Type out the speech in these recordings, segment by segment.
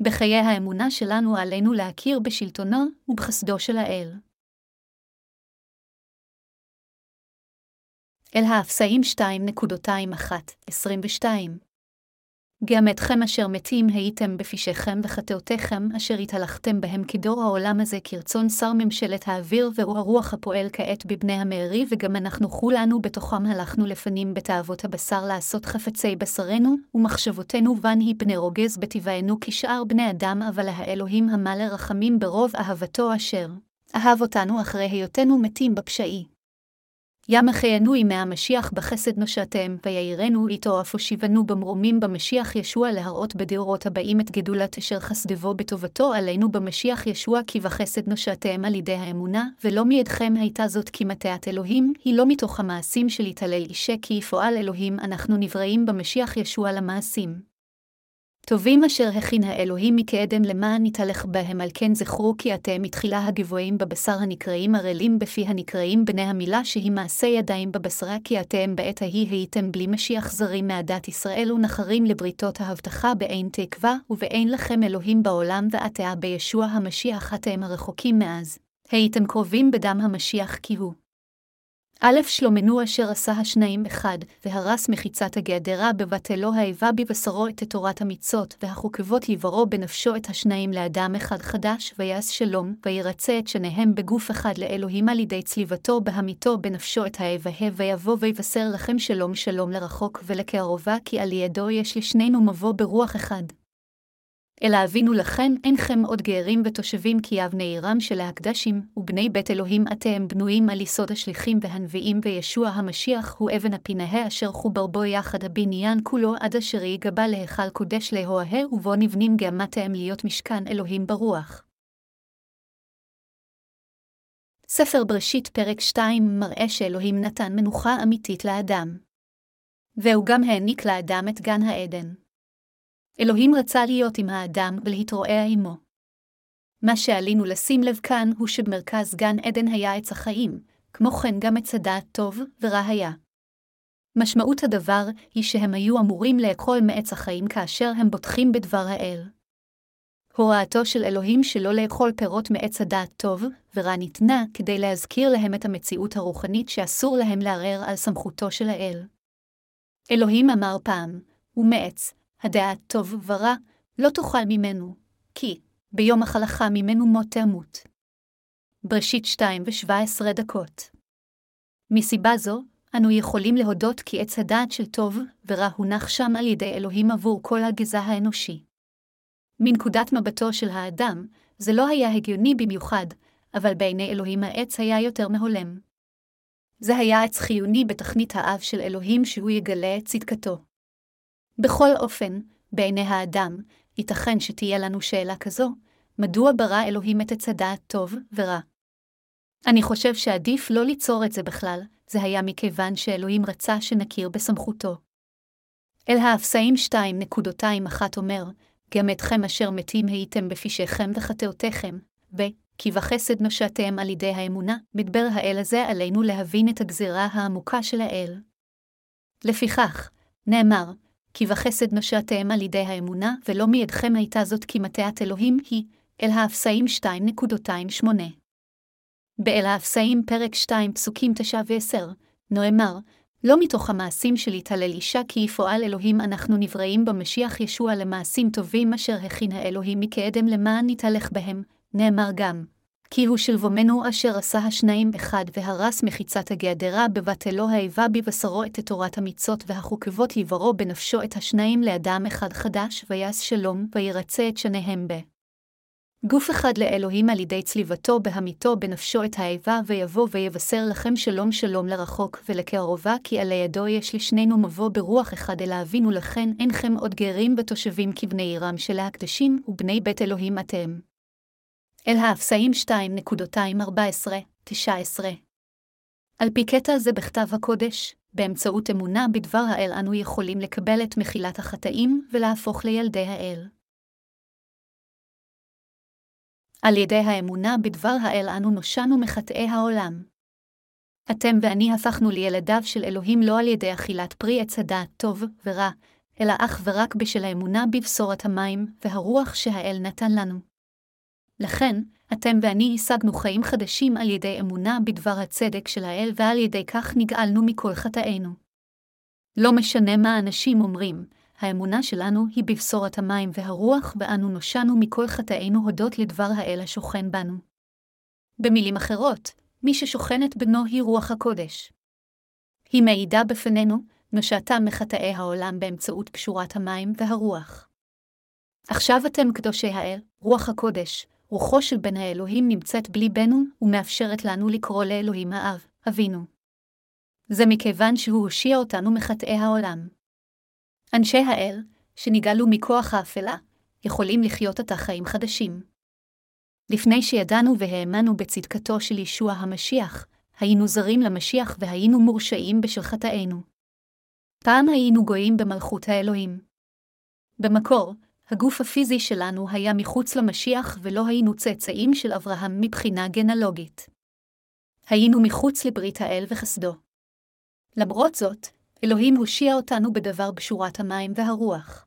בחיי האמונה שלנו עלינו להכיר בשלטונו ובחסדו של האל. אל האפסאים 2.21-22 גם אתכם אשר מתים הייתם בפשעיכם וחטאותיכם, אשר התהלכתם בהם כדור העולם הזה כרצון שר ממשלת האוויר, והוא הרוח הפועל כעת בבני המארי, וגם אנחנו כולנו בתוכם הלכנו לפנים בתאוות הבשר לעשות חפצי בשרנו, ומחשבותינו בן היא פני רוגז בטבענו כשאר בני אדם, אבל האלוהים המלא רחמים ברוב אהבתו אשר אהב אותנו אחרי היותנו מתים בפשעי. ים חיינו ימי המשיח בחסד נושעתם, ויעירנו איתו אף הושיבנו במרומים במשיח ישוע להראות בדורות הבאים את גדולת אשר חסדבו בטובתו עלינו במשיח ישוע כי בחסד נושעתם על ידי האמונה, ולא מידכם הייתה זאת כי מטעת אלוהים, היא לא מתוך המעשים של יתעלל אישה כי יפועל אלוהים אנחנו נבראים במשיח ישוע למעשים. טובים אשר הכין האלוהים מקדם למען נתהלך בהם, על כן זכרו כי אתם מתחילה הגבוהים בבשר הנקראים ערלים בפי הנקראים בני המילה שהיא מעשה ידיים בבשרה, כי אתם בעת ההיא הייתם בלי משיח זרים מעדת ישראל ונחרים לבריתות ההבטחה באין תקווה, ובאין לכם אלוהים בעולם ועתה בישוע המשיח אתם הרחוקים מאז. הייתם קרובים בדם המשיח כי הוא. א' שלומנו אשר עשה השניים אחד, והרס מחיצת הגדרה בבטלו האיבה בבשרו את תורת המצות, והחוקבות יברו בנפשו את השניים לאדם אחד חדש, ויעש שלום, וירצה את שניהם בגוף אחד לאלוהים על ידי צליבתו בהמיתו בנפשו את האיבה, ויבוא ויבשר לכם שלום שלום לרחוק ולקערובה, כי על ידו יש לשנינו מבוא ברוח אחד. אלא אבינו לכן אינכם עוד גרים ותושבים כי אבני עירם של ההקדשים, ובני בית אלוהים אתם בנויים על יסוד השליחים והנביאים, וישוע המשיח הוא אבן הפינהה אשר חובר בו יחד הבניין כולו עד אשר יגבה להיכל קודש לאוהה, ובו נבנים גאמתם להיות משכן אלוהים ברוח. ספר בראשית פרק 2 מראה שאלוהים נתן מנוחה אמיתית לאדם. והוא גם העניק לאדם את גן העדן. אלוהים רצה להיות עם האדם ולהתרועע עמו. מה שעלינו לשים לב כאן הוא שבמרכז גן עדן היה עץ החיים, כמו כן גם עץ הדעת טוב ורע היה. משמעות הדבר היא שהם היו אמורים לאכול מעץ החיים כאשר הם בוטחים בדבר האל. הוראתו של אלוהים שלא לאכול פירות מעץ הדעת טוב ורע ניתנה כדי להזכיר להם את המציאות הרוחנית שאסור להם לערער על סמכותו של האל. אלוהים אמר פעם, ומעץ, הדעת טוב ורע, לא תאכל ממנו, כי ביום אכלך ממנו מות תמות. בראשית 2 ו-17 דקות. מסיבה זו, אנו יכולים להודות כי עץ הדעת של טוב ורע הונח שם על ידי אלוהים עבור כל הגזע האנושי. מנקודת מבטו של האדם, זה לא היה הגיוני במיוחד, אבל בעיני אלוהים העץ היה יותר מהולם. זה היה עץ חיוני בתכנית האב של אלוהים שהוא יגלה את צדקתו. בכל אופן, בעיני האדם, ייתכן שתהיה לנו שאלה כזו, מדוע ברא אלוהים את עץ הדעת טוב ורע? אני חושב שעדיף לא ליצור את זה בכלל, זה היה מכיוון שאלוהים רצה שנכיר בסמכותו. אל האפסאים 2.21 אומר, גם אתכם אשר מתים הייתם בפשעיכם וחטאותיכם, ו... כי בחסד נושעתם על ידי האמונה, מדבר האל הזה עלינו להבין את הגזירה העמוקה של האל. לפיכך, נאמר, כי בחסד נושעתם על ידי האמונה, ולא מידכם הייתה זאת כי מטעת אלוהים היא, אל האפסאים 2.28. באל האפסאים פרק 2 פסוקים 9 ו-10, נאמר, לא מתוך המעשים של התהלל אישה כי יפועל אלוהים אנחנו נבראים במשיח ישוע למעשים טובים אשר הכין האלוהים מקדם למען נתהלך בהם, נאמר גם, כי הוא שלבומנו אשר עשה השניים אחד והרס מחיצת הגדרה בבטלו האיבה בבשרו את תורת המצות והחוקבות יברו בנפשו את השניים לאדם אחד חדש ויעש שלום וירצה את שניהם ב. גוף אחד לאלוהים על ידי צליבתו בהמיתו בנפשו את האיבה ויבוא ויבשר לכם שלום שלום לרחוק ולקערובה כי על ידו יש לשנינו מבוא ברוח אחד אל אבינו לכן אינכם עוד גרים ותושבים כבני עירם של ההקדשים ובני בית אלוהים אתם. אל האפסאים 2.214-19. על פי קטע זה בכתב הקודש, באמצעות אמונה בדבר האל אנו יכולים לקבל את מחילת החטאים ולהפוך לילדי האל. על ידי האמונה בדבר האל אנו נושענו מחטאי העולם. אתם ואני הפכנו לילדיו של אלוהים לא על ידי אכילת פרי עץ הדעת טוב ורע, אלא אך ורק בשל האמונה בבשורת המים והרוח שהאל נתן לנו. לכן, אתם ואני השגנו חיים חדשים על ידי אמונה בדבר הצדק של האל, ועל ידי כך נגאלנו מכל חטאינו. לא משנה מה אנשים אומרים, האמונה שלנו היא בבשורת המים והרוח, ואנו נושענו מכל חטאינו הודות לדבר האל השוכן בנו. במילים אחרות, מי ששוכנת בנו היא רוח הקודש. היא מעידה בפנינו, נושעתם מחטאי העולם באמצעות קשורת המים והרוח. עכשיו אתם קדושי האל, רוח הקודש, רוחו של בן האלוהים נמצאת בליבנו ומאפשרת לנו לקרוא לאלוהים האב, אבינו. זה מכיוון שהוא הושיע אותנו מחטאי העולם. אנשי האל, שנגאלו מכוח האפלה, יכולים לחיות עתה חיים חדשים. לפני שידענו והאמנו בצדקתו של ישוע המשיח, היינו זרים למשיח והיינו מורשעים בשל חטאינו. פעם היינו גויים במלכות האלוהים. במקור, הגוף הפיזי שלנו היה מחוץ למשיח ולא היינו צאצאים של אברהם מבחינה גנלוגית. היינו מחוץ לברית האל וחסדו. למרות זאת, אלוהים הושיע אותנו בדבר בשורת המים והרוח.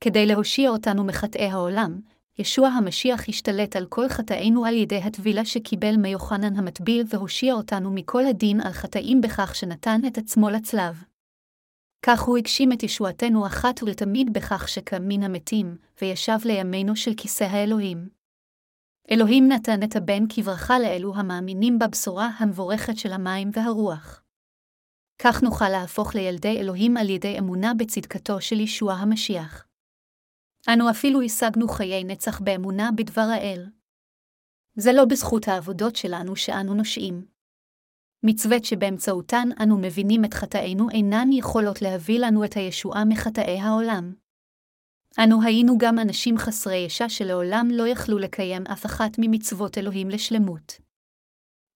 כדי להושיע אותנו מחטאי העולם, ישוע המשיח השתלט על כל חטאינו על ידי הטבילה שקיבל מיוחנן המטביל והושיע אותנו מכל הדין על חטאים בכך שנתן את עצמו לצלב. כך הוא הגשים את ישועתנו אחת ולתמיד בכך שקם מן המתים, וישב לימינו של כיסא האלוהים. אלוהים נתן את הבן כברכה לאלו המאמינים בבשורה המבורכת של המים והרוח. כך נוכל להפוך לילדי אלוהים על ידי אמונה בצדקתו של ישוע המשיח. אנו אפילו השגנו חיי נצח באמונה בדבר האל. זה לא בזכות העבודות שלנו שאנו נושעים. מצוות שבאמצעותן אנו מבינים את חטאינו אינן יכולות להביא לנו את הישועה מחטאי העולם. אנו היינו גם אנשים חסרי ישע שלעולם לא יכלו לקיים אף אחת ממצוות אלוהים לשלמות.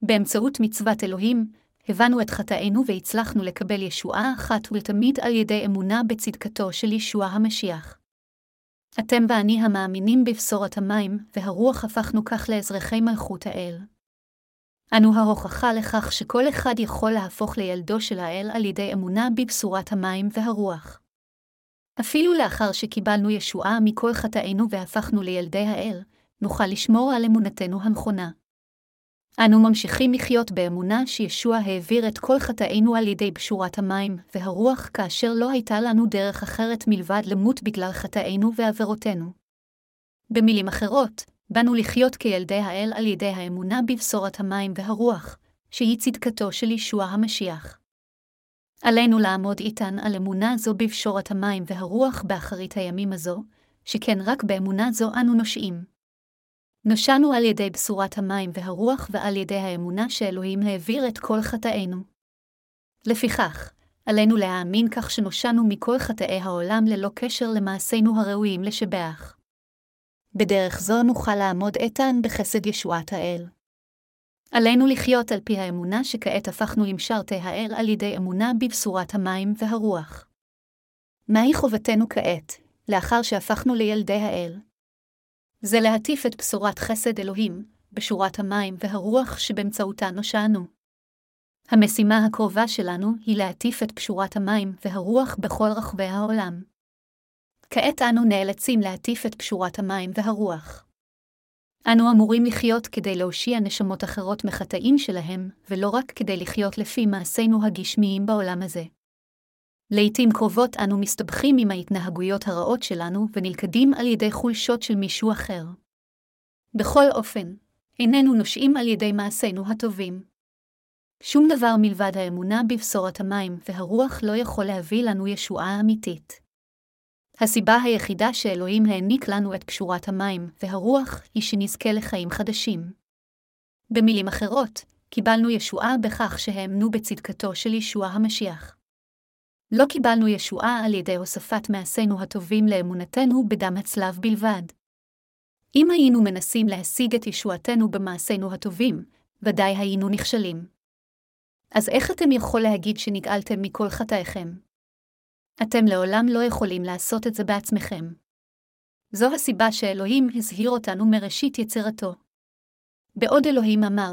באמצעות מצוות אלוהים, הבנו את חטאינו והצלחנו לקבל ישועה אחת ולתמיד על ידי אמונה בצדקתו של ישוע המשיח. אתם ואני המאמינים בבשורת המים, והרוח הפכנו כך לאזרחי מלכות האל. אנו ההוכחה לכך שכל אחד יכול להפוך לילדו של האל על ידי אמונה בבשורת המים והרוח. אפילו לאחר שקיבלנו ישועה מכל חטאינו והפכנו לילדי האל, נוכל לשמור על אמונתנו הנכונה. אנו ממשיכים לחיות באמונה שישוע העביר את כל חטאינו על ידי בשורת המים והרוח כאשר לא הייתה לנו דרך אחרת מלבד למות בגלל חטאינו ועבירותינו. במילים אחרות, באנו לחיות כילדי האל על ידי האמונה בבשורת המים והרוח, שהיא צדקתו של ישוע המשיח. עלינו לעמוד איתן על אמונה זו בבשורת המים והרוח באחרית הימים הזו, שכן רק באמונה זו אנו נושעים. נושענו על ידי בשורת המים והרוח ועל ידי האמונה שאלוהים העביר את כל חטאינו. לפיכך, עלינו להאמין כך שנושענו מכל חטאי העולם ללא קשר למעשינו הראויים לשבח. בדרך זו נוכל לעמוד איתן בחסד ישועת האל. עלינו לחיות על פי האמונה שכעת הפכנו למשרתי האל על ידי אמונה בבשורת המים והרוח. מהי חובתנו כעת, לאחר שהפכנו לילדי האל? זה להטיף את בשורת חסד אלוהים, בשורת המים והרוח שבאמצעותה נושענו. המשימה הקרובה שלנו היא להטיף את פשורת המים והרוח בכל רחבי העולם. כעת אנו נאלצים להטיף את פשורת המים והרוח. אנו אמורים לחיות כדי להושיע נשמות אחרות מחטאים שלהם, ולא רק כדי לחיות לפי מעשינו הגשמיים בעולם הזה. לעתים קרובות אנו מסתבכים עם ההתנהגויות הרעות שלנו ונלכדים על ידי חולשות של מישהו אחר. בכל אופן, איננו נושעים על ידי מעשינו הטובים. שום דבר מלבד האמונה בבשורת המים והרוח לא יכול להביא לנו ישועה אמיתית. הסיבה היחידה שאלוהים העניק לנו את קשורת המים והרוח היא שנזכה לחיים חדשים. במילים אחרות, קיבלנו ישועה בכך שהאמנו בצדקתו של ישוע המשיח. לא קיבלנו ישועה על ידי הוספת מעשינו הטובים לאמונתנו בדם הצלב בלבד. אם היינו מנסים להשיג את ישועתנו במעשינו הטובים, ודאי היינו נכשלים. אז איך אתם יכול להגיד שנגאלתם מכל חטאיכם? אתם לעולם לא יכולים לעשות את זה בעצמכם. זו הסיבה שאלוהים הזהיר אותנו מראשית יצירתו. בעוד אלוהים אמר,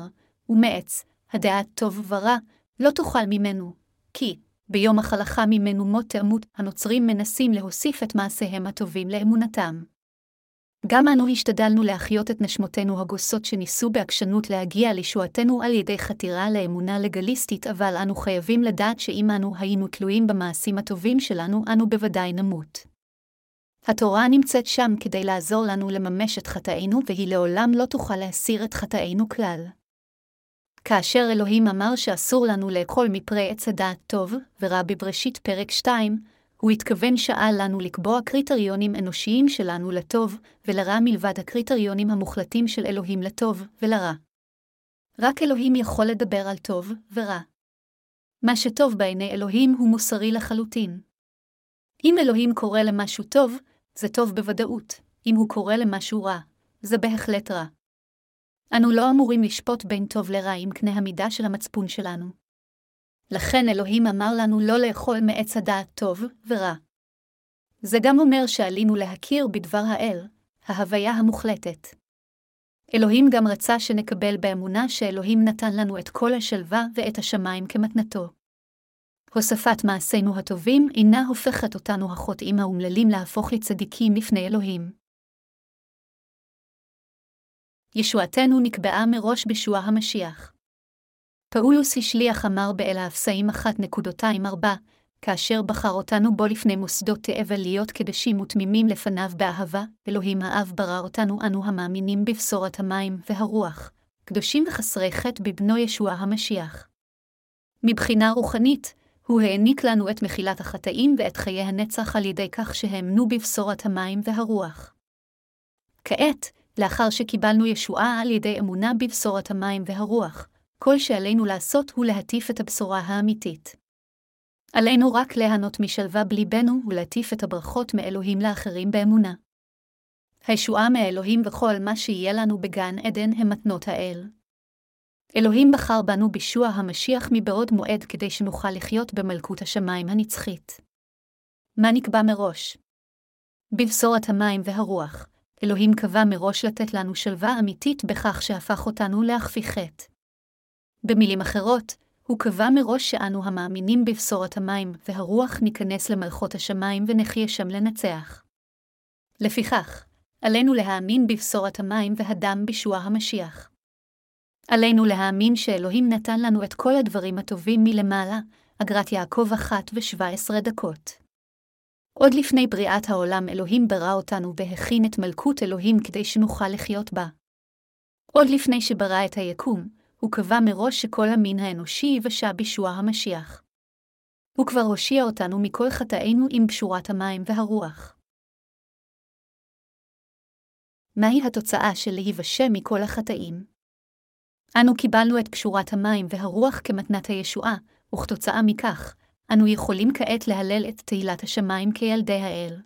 ומעץ, הדעת טוב ורע, לא תאכל ממנו, כי ביום החלכה ממנו מות תעמות, הנוצרים מנסים להוסיף את מעשיהם הטובים לאמונתם. גם אנו השתדלנו להחיות את נשמותינו הגוסות שניסו בעקשנות להגיע לישועתנו על ידי חתירה לאמונה לגליסטית, אבל אנו חייבים לדעת שאם אנו היינו תלויים במעשים הטובים שלנו, אנו בוודאי נמות. התורה נמצאת שם כדי לעזור לנו לממש את חטאינו, והיא לעולם לא תוכל להסיר את חטאינו כלל. כאשר אלוהים אמר שאסור לנו לאכול מפרי עץ הדעת טוב ורע בבראשית פרק 2, הוא התכוון שעה לנו לקבוע קריטריונים אנושיים שלנו לטוב ולרע מלבד הקריטריונים המוחלטים של אלוהים לטוב ולרע. רק אלוהים יכול לדבר על טוב ורע. מה שטוב בעיני אלוהים הוא מוסרי לחלוטין. אם אלוהים קורא למשהו טוב, זה טוב בוודאות, אם הוא קורא למשהו רע, זה בהחלט רע. אנו לא אמורים לשפוט בין טוב לרע עם קנה המידה של המצפון שלנו. לכן אלוהים אמר לנו לא לאכול מעץ הדעת טוב ורע. זה גם אומר שעלינו להכיר בדבר האל, ההוויה המוחלטת. אלוהים גם רצה שנקבל באמונה שאלוהים נתן לנו את כל השלווה ואת השמיים כמתנתו. הוספת מעשינו הטובים אינה הופכת אותנו החוטאים האומללים להפוך לצדיקים לפני אלוהים. ישועתנו נקבעה מראש בשוע המשיח. פאולוס השליח אמר באל האפסאים 1.24, כאשר בחר אותנו בו לפני מוסדות תאבל להיות קדשים ותמימים לפניו באהבה, אלוהים האב ברא אותנו אנו המאמינים בבשורת המים והרוח, קדושים וחסרי חטא בבנו ישוע המשיח. מבחינה רוחנית, הוא העניק לנו את מחילת החטאים ואת חיי הנצח על ידי כך שהאמנו בבשורת המים והרוח. כעת, לאחר שקיבלנו ישועה על ידי אמונה בבשורת המים והרוח, כל שעלינו לעשות הוא להטיף את הבשורה האמיתית. עלינו רק ליהנות משלווה בליבנו ולהטיף את הברכות מאלוהים לאחרים באמונה. הישועה מאלוהים וכל מה שיהיה לנו בגן עדן הם מתנות האל. אלוהים בחר בנו בישוע המשיח מבעוד מועד כדי שנוכל לחיות במלכות השמיים הנצחית. מה נקבע מראש? בבשורת המים והרוח, אלוהים קבע מראש לתת לנו שלווה אמיתית בכך שהפך אותנו להכפי חטא. במילים אחרות, הוא קבע מראש שאנו המאמינים בבשורת המים והרוח ניכנס למלכות השמיים ונחיה שם לנצח. לפיכך, עלינו להאמין בבשורת המים והדם בישוע המשיח. עלינו להאמין שאלוהים נתן לנו את כל הדברים הטובים מלמעלה, אגרת יעקב אחת ושבע עשרה דקות. עוד לפני בריאת העולם אלוהים ברא אותנו והכין את מלכות אלוהים כדי שנוכל לחיות בה. עוד לפני שברא את היקום, הוא קבע מראש שכל המין האנושי יבשע בישוע המשיח. הוא כבר הושיע אותנו מכל חטאינו עם בשורת המים והרוח. מהי התוצאה של להיוושע מכל החטאים? אנו קיבלנו את קשורת המים והרוח כמתנת הישועה, וכתוצאה מכך, אנו יכולים כעת להלל את תהילת השמיים כילדי האל.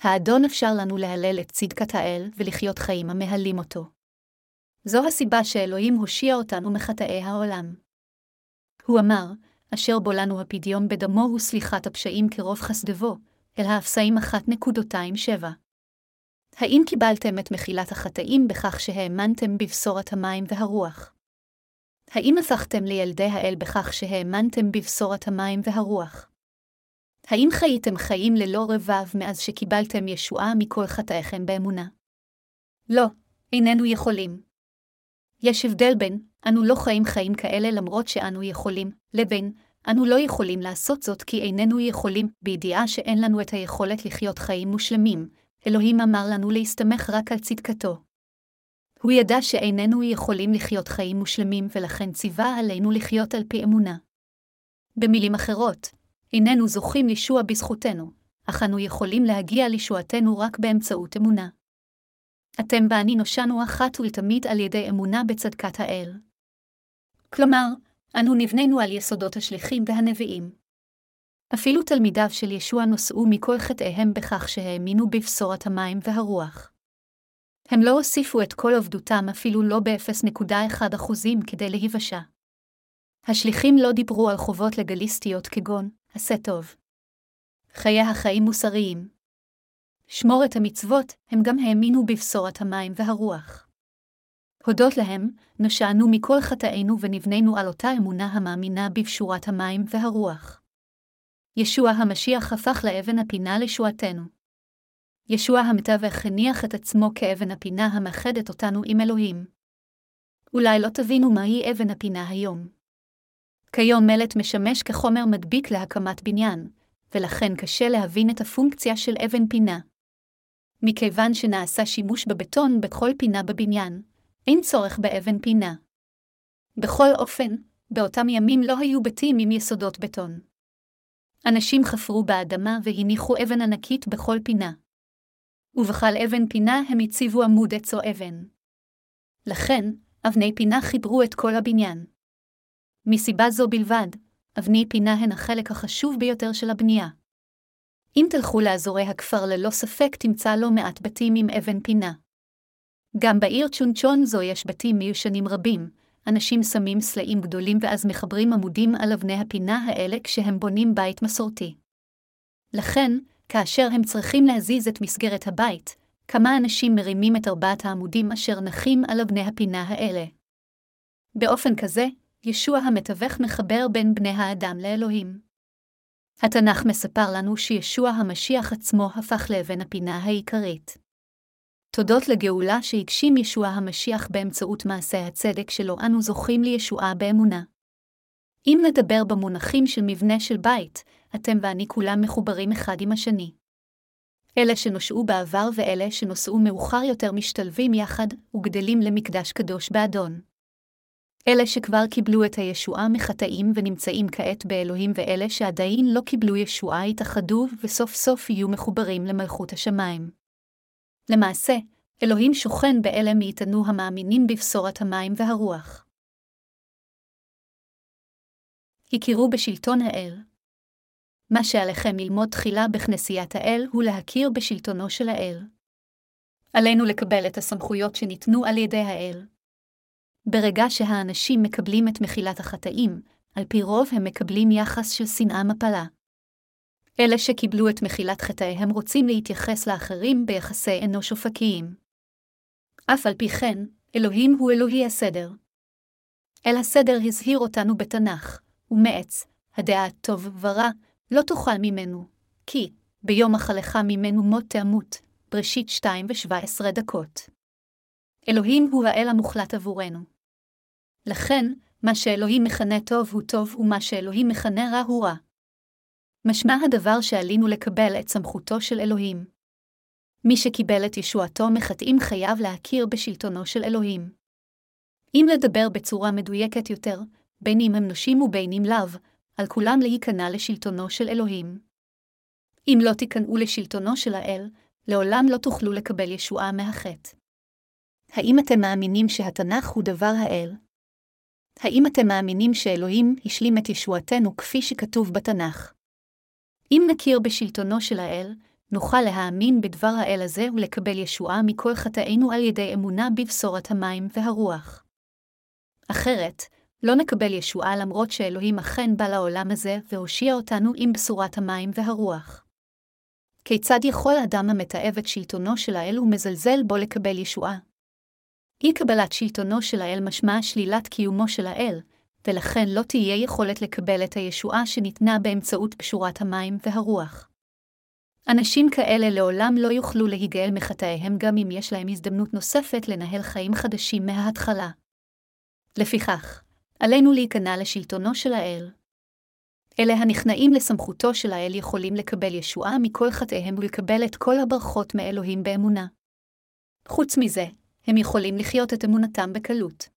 האדון אפשר לנו להלל את צדקת האל ולחיות חיים המהלים אותו. זו הסיבה שאלוהים הושיע אותנו מחטאי העולם. הוא אמר, אשר בו לנו הפדיון בדמו וסליחת הפשעים כרוב חסדבו, אל האפסאים 1.27. האם קיבלתם את מחילת החטאים בכך שהאמנתם בבשורת המים והרוח? האם הפכתם לילדי האל בכך שהאמנתם בבשורת המים והרוח? האם חייתם חיים ללא רבב מאז שקיבלתם ישועה מכל חטאיכם באמונה? לא, איננו יכולים. יש הבדל בין אנו לא חיים חיים כאלה למרות שאנו יכולים, לבין אנו לא יכולים לעשות זאת כי איננו יכולים, בידיעה שאין לנו את היכולת לחיות חיים מושלמים, אלוהים אמר לנו להסתמך רק על צדקתו. הוא ידע שאיננו יכולים לחיות חיים מושלמים ולכן ציווה עלינו לחיות על פי אמונה. במילים אחרות, איננו זוכים לישוע בזכותנו, אך אנו יכולים להגיע לישועתנו רק באמצעות אמונה. אתם ואני נושענו אחת ולתמיד על ידי אמונה בצדקת האל. כלומר, אנו נבנינו על יסודות השליחים והנביאים. אפילו תלמידיו של ישוע נושאו מכל חטאיהם בכך שהאמינו בבשורת המים והרוח. הם לא הוסיפו את כל עבדותם אפילו לא ב-0.1% כדי להיוושע. השליחים לא דיברו על חובות לגליסטיות כגון עשה טוב. חיי החיים מוסריים. שמור את המצוות, הם גם האמינו בבשורת המים והרוח. הודות להם, נושענו מכל חטאינו ונבנינו על אותה אמונה המאמינה בבשורת המים והרוח. ישוע המשיח הפך לאבן הפינה לשועתנו. ישוע המתווך הניח את עצמו כאבן הפינה המאחדת אותנו עם אלוהים. אולי לא תבינו מהי אבן הפינה היום. כיום מלט משמש כחומר מדביק להקמת בניין, ולכן קשה להבין את הפונקציה של אבן פינה. מכיוון שנעשה שימוש בבטון בכל פינה בבניין, אין צורך באבן פינה. בכל אופן, באותם ימים לא היו בתים עם יסודות בטון. אנשים חפרו באדמה והניחו אבן ענקית בכל פינה. ובכל אבן פינה הם הציבו עמוד עץ או אבן. לכן, אבני פינה חיברו את כל הבניין. מסיבה זו בלבד, אבני פינה הן החלק החשוב ביותר של הבנייה. אם תלכו לאזורי הכפר ללא ספק תמצא לא מעט בתים עם אבן פינה. גם בעיר צ'ונצ'ון זו יש בתים מיושנים רבים, אנשים שמים סלעים גדולים ואז מחברים עמודים על אבני הפינה האלה כשהם בונים בית מסורתי. לכן, כאשר הם צריכים להזיז את מסגרת הבית, כמה אנשים מרימים את ארבעת העמודים אשר נחים על אבני הפינה האלה. באופן כזה, ישוע המתווך מחבר בין בני האדם לאלוהים. התנ"ך מספר לנו שישוע המשיח עצמו הפך לאבן הפינה העיקרית. תודות לגאולה שהגשים ישוע המשיח באמצעות מעשה הצדק שלו, אנו זוכים לישועה באמונה. אם נדבר במונחים של מבנה של בית, אתם ואני כולם מחוברים אחד עם השני. אלה שנושעו בעבר ואלה שנושאו מאוחר יותר משתלבים יחד וגדלים למקדש קדוש באדון. אלה שכבר קיבלו את הישועה מחטאים ונמצאים כעת באלוהים ואלה שעדיין לא קיבלו ישועה יתאחדו וסוף סוף יהיו מחוברים למלכות השמיים. למעשה, אלוהים שוכן באלה מאיתנו המאמינים בבשורת המים והרוח. הכירו בשלטון האל. מה שעליכם ללמוד תחילה בכנסיית האל הוא להכיר בשלטונו של האל. עלינו לקבל את הסמכויות שניתנו על ידי האל. ברגע שהאנשים מקבלים את מחילת החטאים, על פי רוב הם מקבלים יחס של שנאה מפלה. אלה שקיבלו את מחילת חטאיהם רוצים להתייחס לאחרים ביחסי אנוש אופקיים. אף על פי כן, אלוהים הוא אלוהי הסדר. אל הסדר הזהיר אותנו בתנ"ך, ומעץ, הדעה טוב ורע, לא תאכל ממנו, כי ביום אכלך ממנו מות תמות, בראשית 2 ו-17 דקות. אלוהים הוא האל המוחלט עבורנו. לכן, מה שאלוהים מכנה טוב הוא טוב, ומה שאלוהים מכנה רע הוא רע. משמע הדבר שעלינו לקבל את סמכותו של אלוהים. מי שקיבל את ישועתו מחטאים חייב להכיר בשלטונו של אלוהים. אם לדבר בצורה מדויקת יותר, בין אם הם נושים ובין אם לאו, על כולם להיכנע לשלטונו של אלוהים. אם לא תיכנעו לשלטונו של האל, לעולם לא תוכלו לקבל ישועה מהחטא. האם אתם מאמינים שהתנ"ך הוא דבר האל? האם אתם מאמינים שאלוהים השלים את ישועתנו כפי שכתוב בתנ"ך? אם נכיר בשלטונו של האל, נוכל להאמין בדבר האל הזה ולקבל ישועה מכל חטאינו על ידי אמונה בבשורת המים והרוח. אחרת, לא נקבל ישועה למרות שאלוהים אכן בא לעולם הזה והושיע אותנו עם בשורת המים והרוח. כיצד יכול אדם המתעב את שלטונו של האל ומזלזל בו לקבל ישועה? אי קבלת שלטונו של האל משמע שלילת קיומו של האל, ולכן לא תהיה יכולת לקבל את הישועה שניתנה באמצעות פשורת המים והרוח. אנשים כאלה לעולם לא יוכלו להיגאל מחטאיהם גם אם יש להם הזדמנות נוספת לנהל חיים חדשים מההתחלה. לפיכך, עלינו להיכנע לשלטונו של האל. אלה הנכנעים לסמכותו של האל יכולים לקבל ישועה מכל חטאיהם ולקבל את כל הברכות מאלוהים באמונה. חוץ מזה, הם יכולים לחיות את אמונתם בקלות.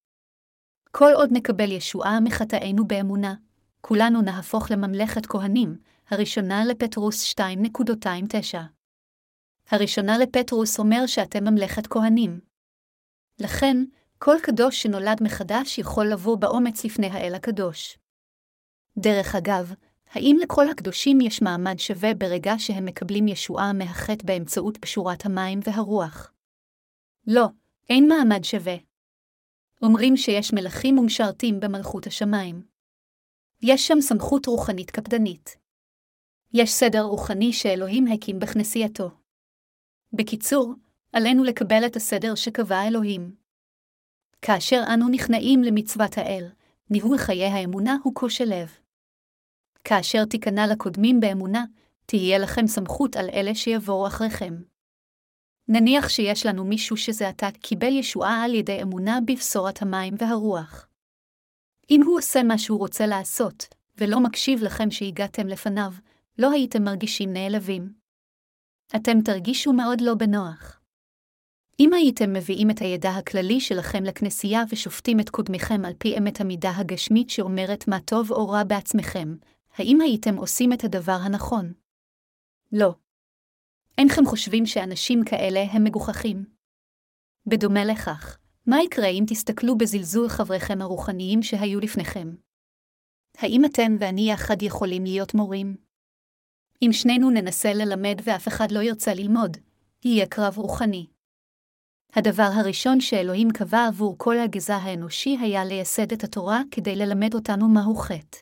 כל עוד נקבל ישועה מחטאינו באמונה, כולנו נהפוך לממלכת כהנים, הראשונה לפטרוס 2.29. הראשונה לפטרוס אומר שאתם ממלכת כהנים. לכן, כל קדוש שנולד מחדש יכול לבוא באומץ לפני האל הקדוש. דרך אגב, האם לכל הקדושים יש מעמד שווה ברגע שהם מקבלים ישועה מהחטא באמצעות פשורת המים והרוח? לא, אין מעמד שווה. אומרים שיש מלכים ומשרתים במלכות השמיים. יש שם סמכות רוחנית קפדנית. יש סדר רוחני שאלוהים הקים בכנסייתו. בקיצור, עלינו לקבל את הסדר שקבע אלוהים. כאשר אנו נכנעים למצוות האל, ניהול חיי האמונה הוא כושר לב. כאשר תיכנע לקודמים באמונה, תהיה לכם סמכות על אלה שיבואו אחריכם. נניח שיש לנו מישהו שזה עתה קיבל ישועה על ידי אמונה בבשורת המים והרוח. אם הוא עושה מה שהוא רוצה לעשות, ולא מקשיב לכם שהגעתם לפניו, לא הייתם מרגישים נעלבים. אתם תרגישו מאוד לא בנוח. אם הייתם מביאים את הידע הכללי שלכם לכנסייה ושופטים את קודמיכם על פי אמת המידה הגשמית שאומרת מה טוב או רע בעצמכם, האם הייתם עושים את הדבר הנכון? לא. אינכם חושבים שאנשים כאלה הם מגוחכים? בדומה לכך, מה יקרה אם תסתכלו בזלזול חבריכם הרוחניים שהיו לפניכם? האם אתם ואני יחד יכולים להיות מורים? אם שנינו ננסה ללמד ואף אחד לא ירצה ללמוד, יהיה קרב רוחני. הדבר הראשון שאלוהים קבע עבור כל הגזע האנושי היה לייסד את התורה כדי ללמד אותנו מהו חטא.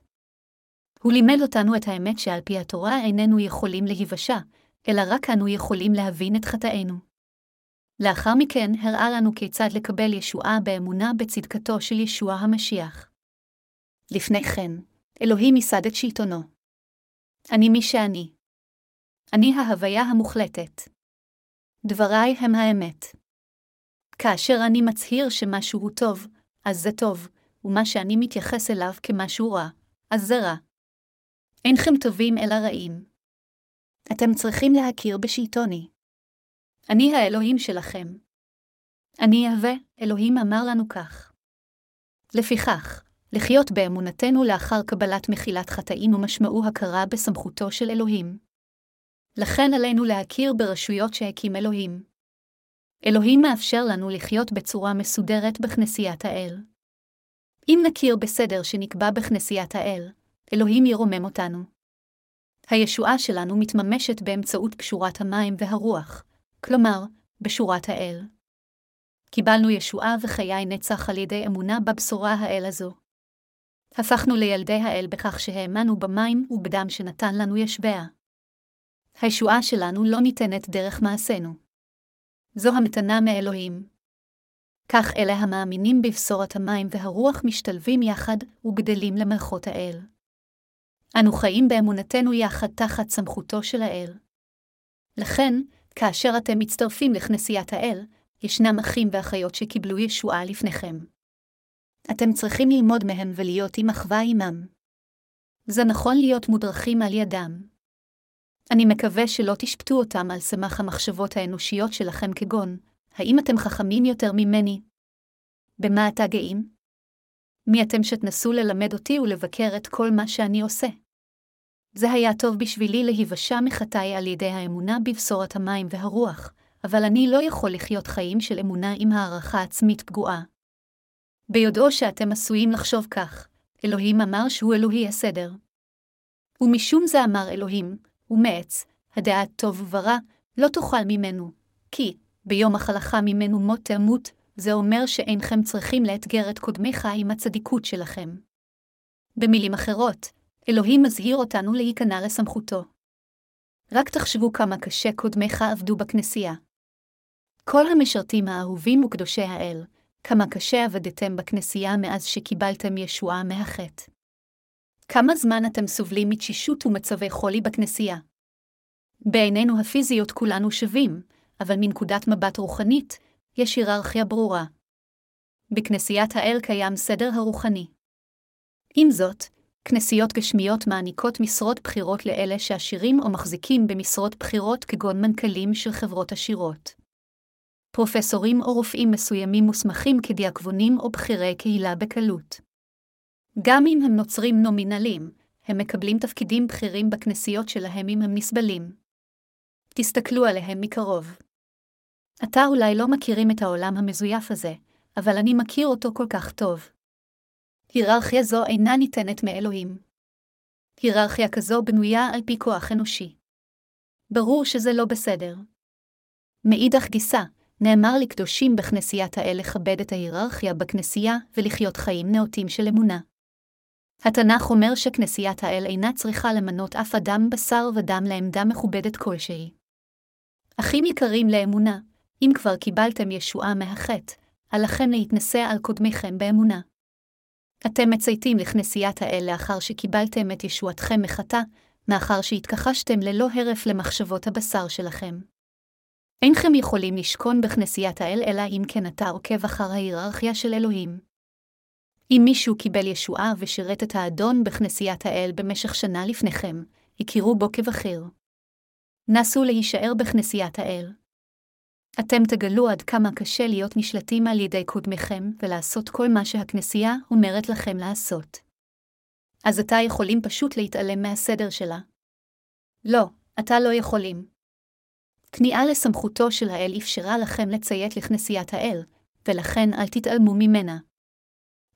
הוא לימד אותנו את האמת שעל פי התורה איננו יכולים להיוושע, אלא רק אנו יכולים להבין את חטאינו. לאחר מכן הראה לנו כיצד לקבל ישועה באמונה בצדקתו של ישוע המשיח. לפני כן, אלוהים ייסד את שלטונו. אני מי שאני. אני ההוויה המוחלטת. דבריי הם האמת. כאשר אני מצהיר שמשהו הוא טוב, אז זה טוב, ומה שאני מתייחס אליו כמשהו רע, אז זה רע. אינכם טובים אלא רעים. אתם צריכים להכיר בשלטוני. אני האלוהים שלכם. אני יהווה, אלוהים אמר לנו כך. לפיכך, לחיות באמונתנו לאחר קבלת מחילת חטאים ומשמעו הכרה בסמכותו של אלוהים. לכן עלינו להכיר ברשויות שהקים אלוהים. אלוהים מאפשר לנו לחיות בצורה מסודרת בכנסיית האל. אם נכיר בסדר שנקבע בכנסיית האל, אלוהים ירומם אותנו. הישועה שלנו מתממשת באמצעות קשורת המים והרוח, כלומר, בשורת האל. קיבלנו ישועה וחיי נצח על ידי אמונה בבשורה האל הזו. הפכנו לילדי האל בכך שהאמנו במים ובדם שנתן לנו ישבע. הישועה שלנו לא ניתנת דרך מעשינו. זו המתנה מאלוהים. כך אלה המאמינים בבשורת המים והרוח משתלבים יחד וגדלים למלכות האל. אנו חיים באמונתנו יחד תחת סמכותו של האל. לכן, כאשר אתם מצטרפים לכנסיית האל, ישנם אחים ואחיות שקיבלו ישועה לפניכם. אתם צריכים ללמוד מהם ולהיות עם אחווה עמם. זה נכון להיות מודרכים על ידם. אני מקווה שלא תשפטו אותם על סמך המחשבות האנושיות שלכם כגון, האם אתם חכמים יותר ממני? במה אתה גאים? מי אתם שתנסו ללמד אותי ולבקר את כל מה שאני עושה? זה היה טוב בשבילי להיוושע מחטאי על ידי האמונה בבשורת המים והרוח, אבל אני לא יכול לחיות חיים של אמונה עם הערכה עצמית פגועה. ביודעו שאתם עשויים לחשוב כך, אלוהים אמר שהוא אלוהי הסדר. ומשום זה אמר אלוהים, ומעץ, הדעת טוב ורע, לא תאכל ממנו, כי, ביום החלכה ממנו מות תמות, זה אומר שאינכם צריכים לאתגר את קודמיך עם הצדיקות שלכם. במילים אחרות, אלוהים מזהיר אותנו להיכנע לסמכותו. רק תחשבו כמה קשה קודמיך עבדו בכנסייה. כל המשרתים האהובים וקדושי האל, כמה קשה עבדתם בכנסייה מאז שקיבלתם ישועה מהחטא. כמה זמן אתם סובלים מתשישות ומצבי חולי בכנסייה? בעינינו הפיזיות כולנו שווים, אבל מנקודת מבט רוחנית, יש היררכיה ברורה. בכנסיית האל קיים סדר הרוחני. עם זאת, כנסיות גשמיות מעניקות משרות בכירות לאלה שעשירים או מחזיקים במשרות בכירות כגון מנכ"לים של חברות עשירות. פרופסורים או רופאים מסוימים מוסמכים כדיאקבונים או בכירי קהילה בקלות. גם אם הם נוצרים נומינליים, הם מקבלים תפקידים בכירים בכנסיות שלהם אם הם נסבלים. תסתכלו עליהם מקרוב. אתה אולי לא מכירים את העולם המזויף הזה, אבל אני מכיר אותו כל כך טוב. היררכיה זו אינה ניתנת מאלוהים. היררכיה כזו בנויה על פי כוח אנושי. ברור שזה לא בסדר. מאידך גיסא, נאמר לקדושים בכנסיית האל לכבד את ההיררכיה בכנסייה ולחיות חיים נאותים של אמונה. התנ"ך אומר שכנסיית האל אינה צריכה למנות אף אדם בשר ודם לעמדה מכובדת כלשהי. אחים יקרים לאמונה, אם כבר קיבלתם ישועה מהחטא, עליכם להתנשא על קודמיכם באמונה. אתם מצייתים לכנסיית האל לאחר שקיבלתם את ישועתכם מחטא, מאחר שהתכחשתם ללא הרף למחשבות הבשר שלכם. אינכם יכולים לשכון בכנסיית האל אלא אם כן אתה עוקב אחר ההיררכיה של אלוהים. אם מישהו קיבל ישועה ושירת את האדון בכנסיית האל במשך שנה לפניכם, הכירו בו כבכיר. נסו להישאר בכנסיית האל. אתם תגלו עד כמה קשה להיות נשלטים על ידי קודמיכם ולעשות כל מה שהכנסייה אומרת לכם לעשות. אז אתה יכולים פשוט להתעלם מהסדר שלה. לא, אתה לא יכולים. כניעה לסמכותו של האל אפשרה לכם לציית לכנסיית האל, ולכן אל תתעלמו ממנה.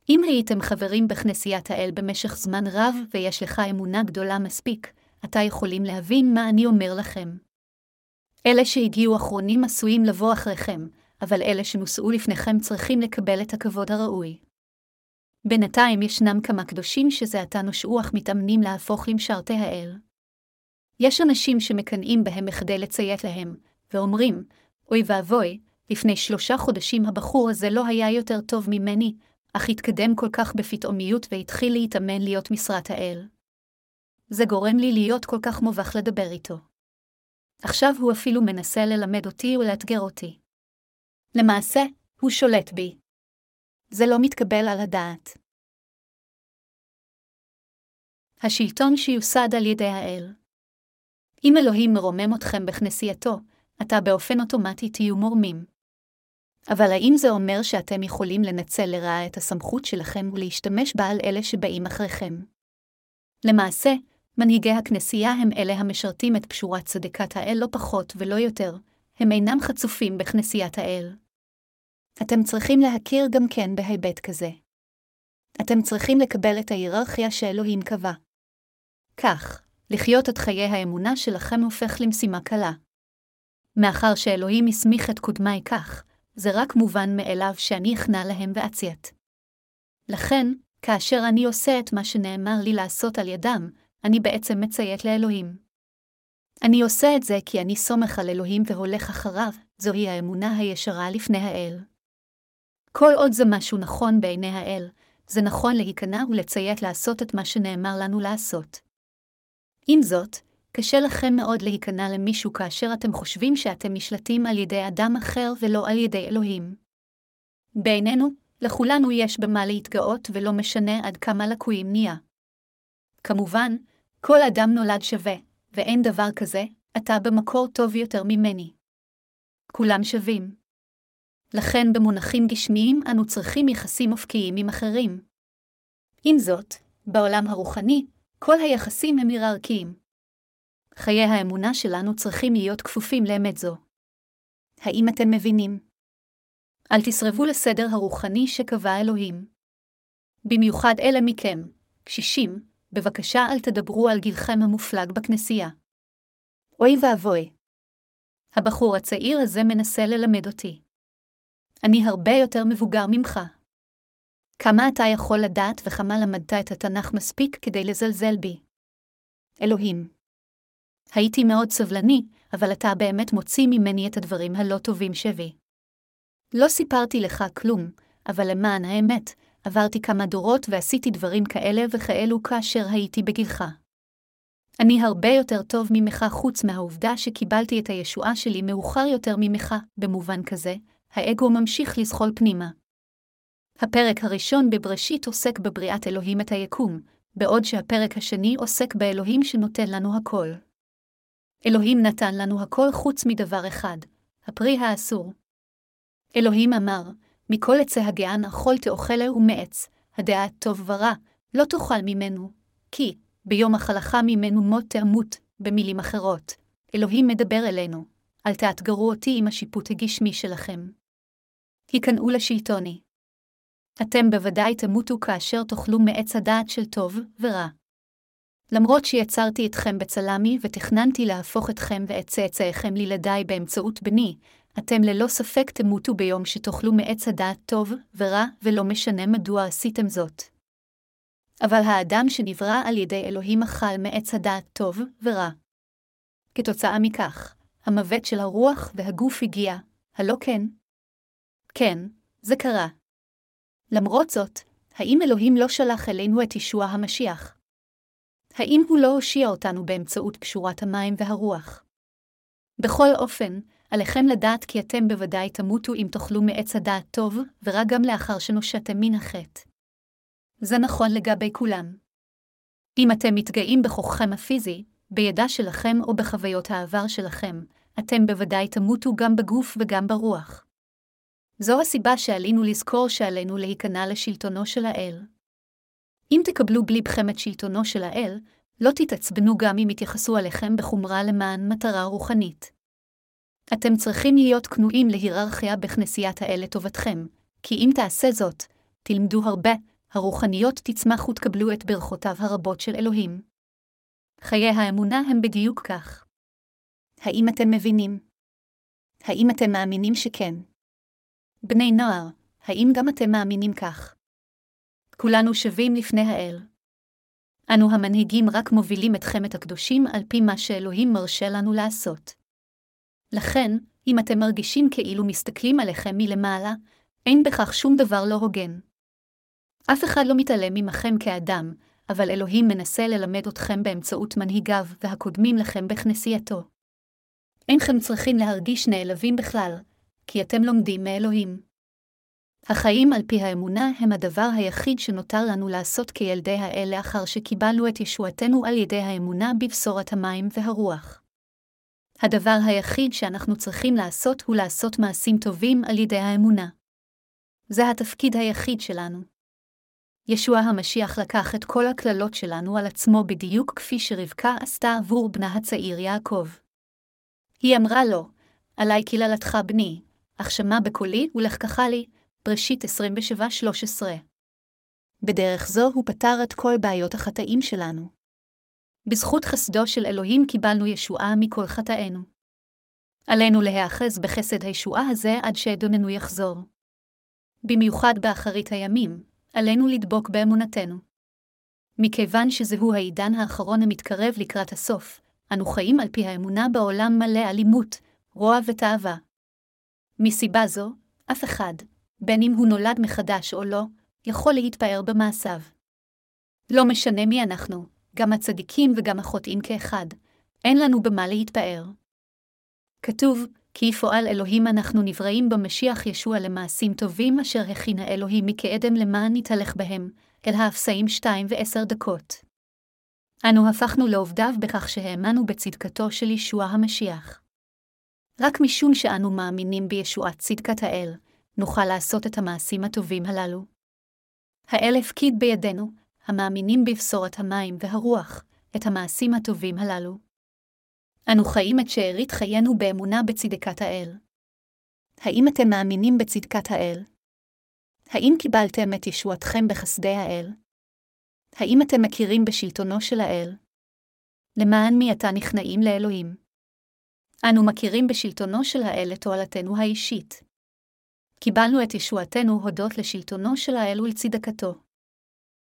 אם הייתם חברים בכנסיית האל במשך זמן רב ויש לך אמונה גדולה מספיק, אתה יכולים להבין מה אני אומר לכם. אלה שהגיעו אחרונים עשויים לבוא אחריכם, אבל אלה שנוסעו לפניכם צריכים לקבל את הכבוד הראוי. בינתיים ישנם כמה קדושים שזה עתה נושעו אך מתאמנים להפוך למשרתי האל. יש אנשים שמקנאים בהם בכדי לציית להם, ואומרים, אוי ואבוי, לפני שלושה חודשים הבחור הזה לא היה יותר טוב ממני, אך התקדם כל כך בפתאומיות והתחיל להתאמן להיות משרת האל. זה גורם לי להיות כל כך מובך לדבר איתו. עכשיו הוא אפילו מנסה ללמד אותי ולאתגר אותי. למעשה, הוא שולט בי. זה לא מתקבל על הדעת. השלטון שיוסד על ידי האל. אם אלוהים מרומם אתכם בכנסייתו, אתה באופן אוטומטי תהיו מורמים. אבל האם זה אומר שאתם יכולים לנצל לרעה את הסמכות שלכם ולהשתמש בה על אלה שבאים אחריכם? למעשה, מנהיגי הכנסייה הם אלה המשרתים את פשורת צדקת האל לא פחות ולא יותר, הם אינם חצופים בכנסיית האל. אתם צריכים להכיר גם כן בהיבט כזה. אתם צריכים לקבל את ההיררכיה שאלוהים קבע. כך, לחיות את חיי האמונה שלכם הופך למשימה קלה. מאחר שאלוהים הסמיך את קודמיי כך, זה רק מובן מאליו שאני אכנע להם ואציית. לכן, כאשר אני עושה את מה שנאמר לי לעשות על ידם, אני בעצם מציית לאלוהים. אני עושה את זה כי אני סומך על אלוהים והולך אחריו, זוהי האמונה הישרה לפני האל. כל עוד זה משהו נכון בעיני האל, זה נכון להיכנע ולציית לעשות את מה שנאמר לנו לעשות. עם זאת, קשה לכם מאוד להיכנע למישהו כאשר אתם חושבים שאתם נשלטים על ידי אדם אחר ולא על ידי אלוהים. בעינינו, לכולנו יש במה להתגאות ולא משנה עד כמה לקויים נהיה. כמובן, כל אדם נולד שווה, ואין דבר כזה, אתה במקור טוב יותר ממני. כולם שווים. לכן במונחים גשמיים אנו צריכים יחסים אופקיים עם אחרים. עם זאת, בעולם הרוחני, כל היחסים הם היררכיים. חיי האמונה שלנו צריכים להיות כפופים לאמת זו. האם אתם מבינים? אל תסרבו לסדר הרוחני שקבע אלוהים. במיוחד אלה מכם, קשישים, בבקשה אל תדברו על גילכם המופלג בכנסייה. אוי ואבוי. הבחור הצעיר הזה מנסה ללמד אותי. אני הרבה יותר מבוגר ממך. כמה אתה יכול לדעת וכמה למדת את התנ"ך מספיק כדי לזלזל בי. אלוהים. הייתי מאוד סבלני, אבל אתה באמת מוציא ממני את הדברים הלא טובים שבי. לא סיפרתי לך כלום, אבל למען האמת, עברתי כמה דורות ועשיתי דברים כאלה וכאלו כאשר הייתי בגילך. אני הרבה יותר טוב ממך חוץ מהעובדה שקיבלתי את הישועה שלי מאוחר יותר ממך, במובן כזה, האגו ממשיך לזחול פנימה. הפרק הראשון בבראשית עוסק בבריאת אלוהים את היקום, בעוד שהפרק השני עוסק באלוהים שנותן לנו הכל. אלוהים נתן לנו הכל חוץ מדבר אחד, הפרי האסור. אלוהים אמר, מכל עצי הגען אכול תאכלה ומעץ, הדעת טוב ורע, לא תאכל ממנו, כי ביום אכלך ממנו מות תמות, במילים אחרות. אלוהים מדבר אלינו, אל תאתגרו אותי עם השיפוט הגשמי שלכם. היכנעו לשלטוני. אתם בוודאי תמותו כאשר תאכלו מעץ הדעת של טוב ורע. למרות שיצרתי אתכם בצלמי ותכננתי להפוך אתכם ואת צאצאיכם לילדיי באמצעות בני, אתם ללא ספק תמותו ביום שתאכלו מעץ הדעת טוב ורע, ולא משנה מדוע עשיתם זאת. אבל האדם שנברא על ידי אלוהים אכל מעץ הדעת טוב ורע. כתוצאה מכך, המוות של הרוח והגוף הגיע, הלא כן? כן, זה קרה. למרות זאת, האם אלוהים לא שלח אלינו את ישוע המשיח? האם הוא לא הושיע אותנו באמצעות קשורת המים והרוח? בכל אופן, עליכם לדעת כי אתם בוודאי תמותו אם תאכלו מעץ הדעת טוב, ורק גם לאחר שנושעתם מן החטא. זה נכון לגבי כולם. אם אתם מתגאים בכוחכם הפיזי, בידע שלכם או בחוויות העבר שלכם, אתם בוודאי תמותו גם בגוף וגם ברוח. זו הסיבה שעלינו לזכור שעלינו להיכנע לשלטונו של האל. אם תקבלו בליבכם את שלטונו של האל, לא תתעצבנו גם אם יתייחסו עליכם בחומרה למען מטרה רוחנית. אתם צריכים להיות כנועים להיררכיה בכנסיית האל לטובתכם, כי אם תעשה זאת, תלמדו הרבה, הרוחניות תצמח ותקבלו את ברכותיו הרבות של אלוהים. חיי האמונה הם בדיוק כך. האם אתם מבינים? האם אתם מאמינים שכן? בני נוער, האם גם אתם מאמינים כך? כולנו שווים לפני האל. אנו המנהיגים רק מובילים אתכם את הקדושים על פי מה שאלוהים מרשה לנו לעשות. לכן, אם אתם מרגישים כאילו מסתכלים עליכם מלמעלה, אין בכך שום דבר לא הוגן. אף אחד לא מתעלם ממכם כאדם, אבל אלוהים מנסה ללמד אתכם באמצעות מנהיגיו והקודמים לכם בכנסייתו. אינכם צריכים להרגיש נעלבים בכלל, כי אתם לומדים מאלוהים. החיים על פי האמונה הם הדבר היחיד שנותר לנו לעשות כילדי האל לאחר שקיבלנו את ישועתנו על ידי האמונה בבשורת המים והרוח. הדבר היחיד שאנחנו צריכים לעשות הוא לעשות מעשים טובים על ידי האמונה. זה התפקיד היחיד שלנו. ישוע המשיח לקח את כל הקללות שלנו על עצמו בדיוק כפי שרבקה עשתה עבור בנה הצעיר יעקב. היא אמרה לו, עלי קללתך בני, אך שמע בקולי ולחכך לי, בראשית 27-13. בדרך זו הוא פתר את כל בעיות החטאים שלנו. בזכות חסדו של אלוהים קיבלנו ישועה מכל חטאינו. עלינו להיאחז בחסד הישועה הזה עד שאדוננו יחזור. במיוחד באחרית הימים, עלינו לדבוק באמונתנו. מכיוון שזהו העידן האחרון המתקרב לקראת הסוף, אנו חיים על פי האמונה בעולם מלא אלימות, רוע ותאווה. מסיבה זו, אף אחד, בין אם הוא נולד מחדש או לא, יכול להתפאר במעשיו. לא משנה מי אנחנו, גם הצדיקים וגם החוטאים כאחד, אין לנו במה להתפאר. כתוב, כי יפועל אלוהים אנחנו נבראים במשיח ישוע למעשים טובים אשר הכין האלוהים מקדם למען נתהלך בהם, אל האפסאים שתיים ועשר דקות. אנו הפכנו לעובדיו בכך שהאמנו בצדקתו של ישוע המשיח. רק משום שאנו מאמינים בישועת צדקת האל, נוכל לעשות את המעשים הטובים הללו. האל הפקיד בידינו, המאמינים בבשורת המים והרוח, את המעשים הטובים הללו. אנו חיים את שארית חיינו באמונה בצדקת האל. האם אתם מאמינים בצדקת האל? האם קיבלתם את ישועתכם בחסדי האל? האם אתם מכירים בשלטונו של האל? למען מי אתה נכנעים לאלוהים? אנו מכירים בשלטונו של האל לתועלתנו האישית. קיבלנו את ישועתנו הודות לשלטונו של האל ולצדקתו.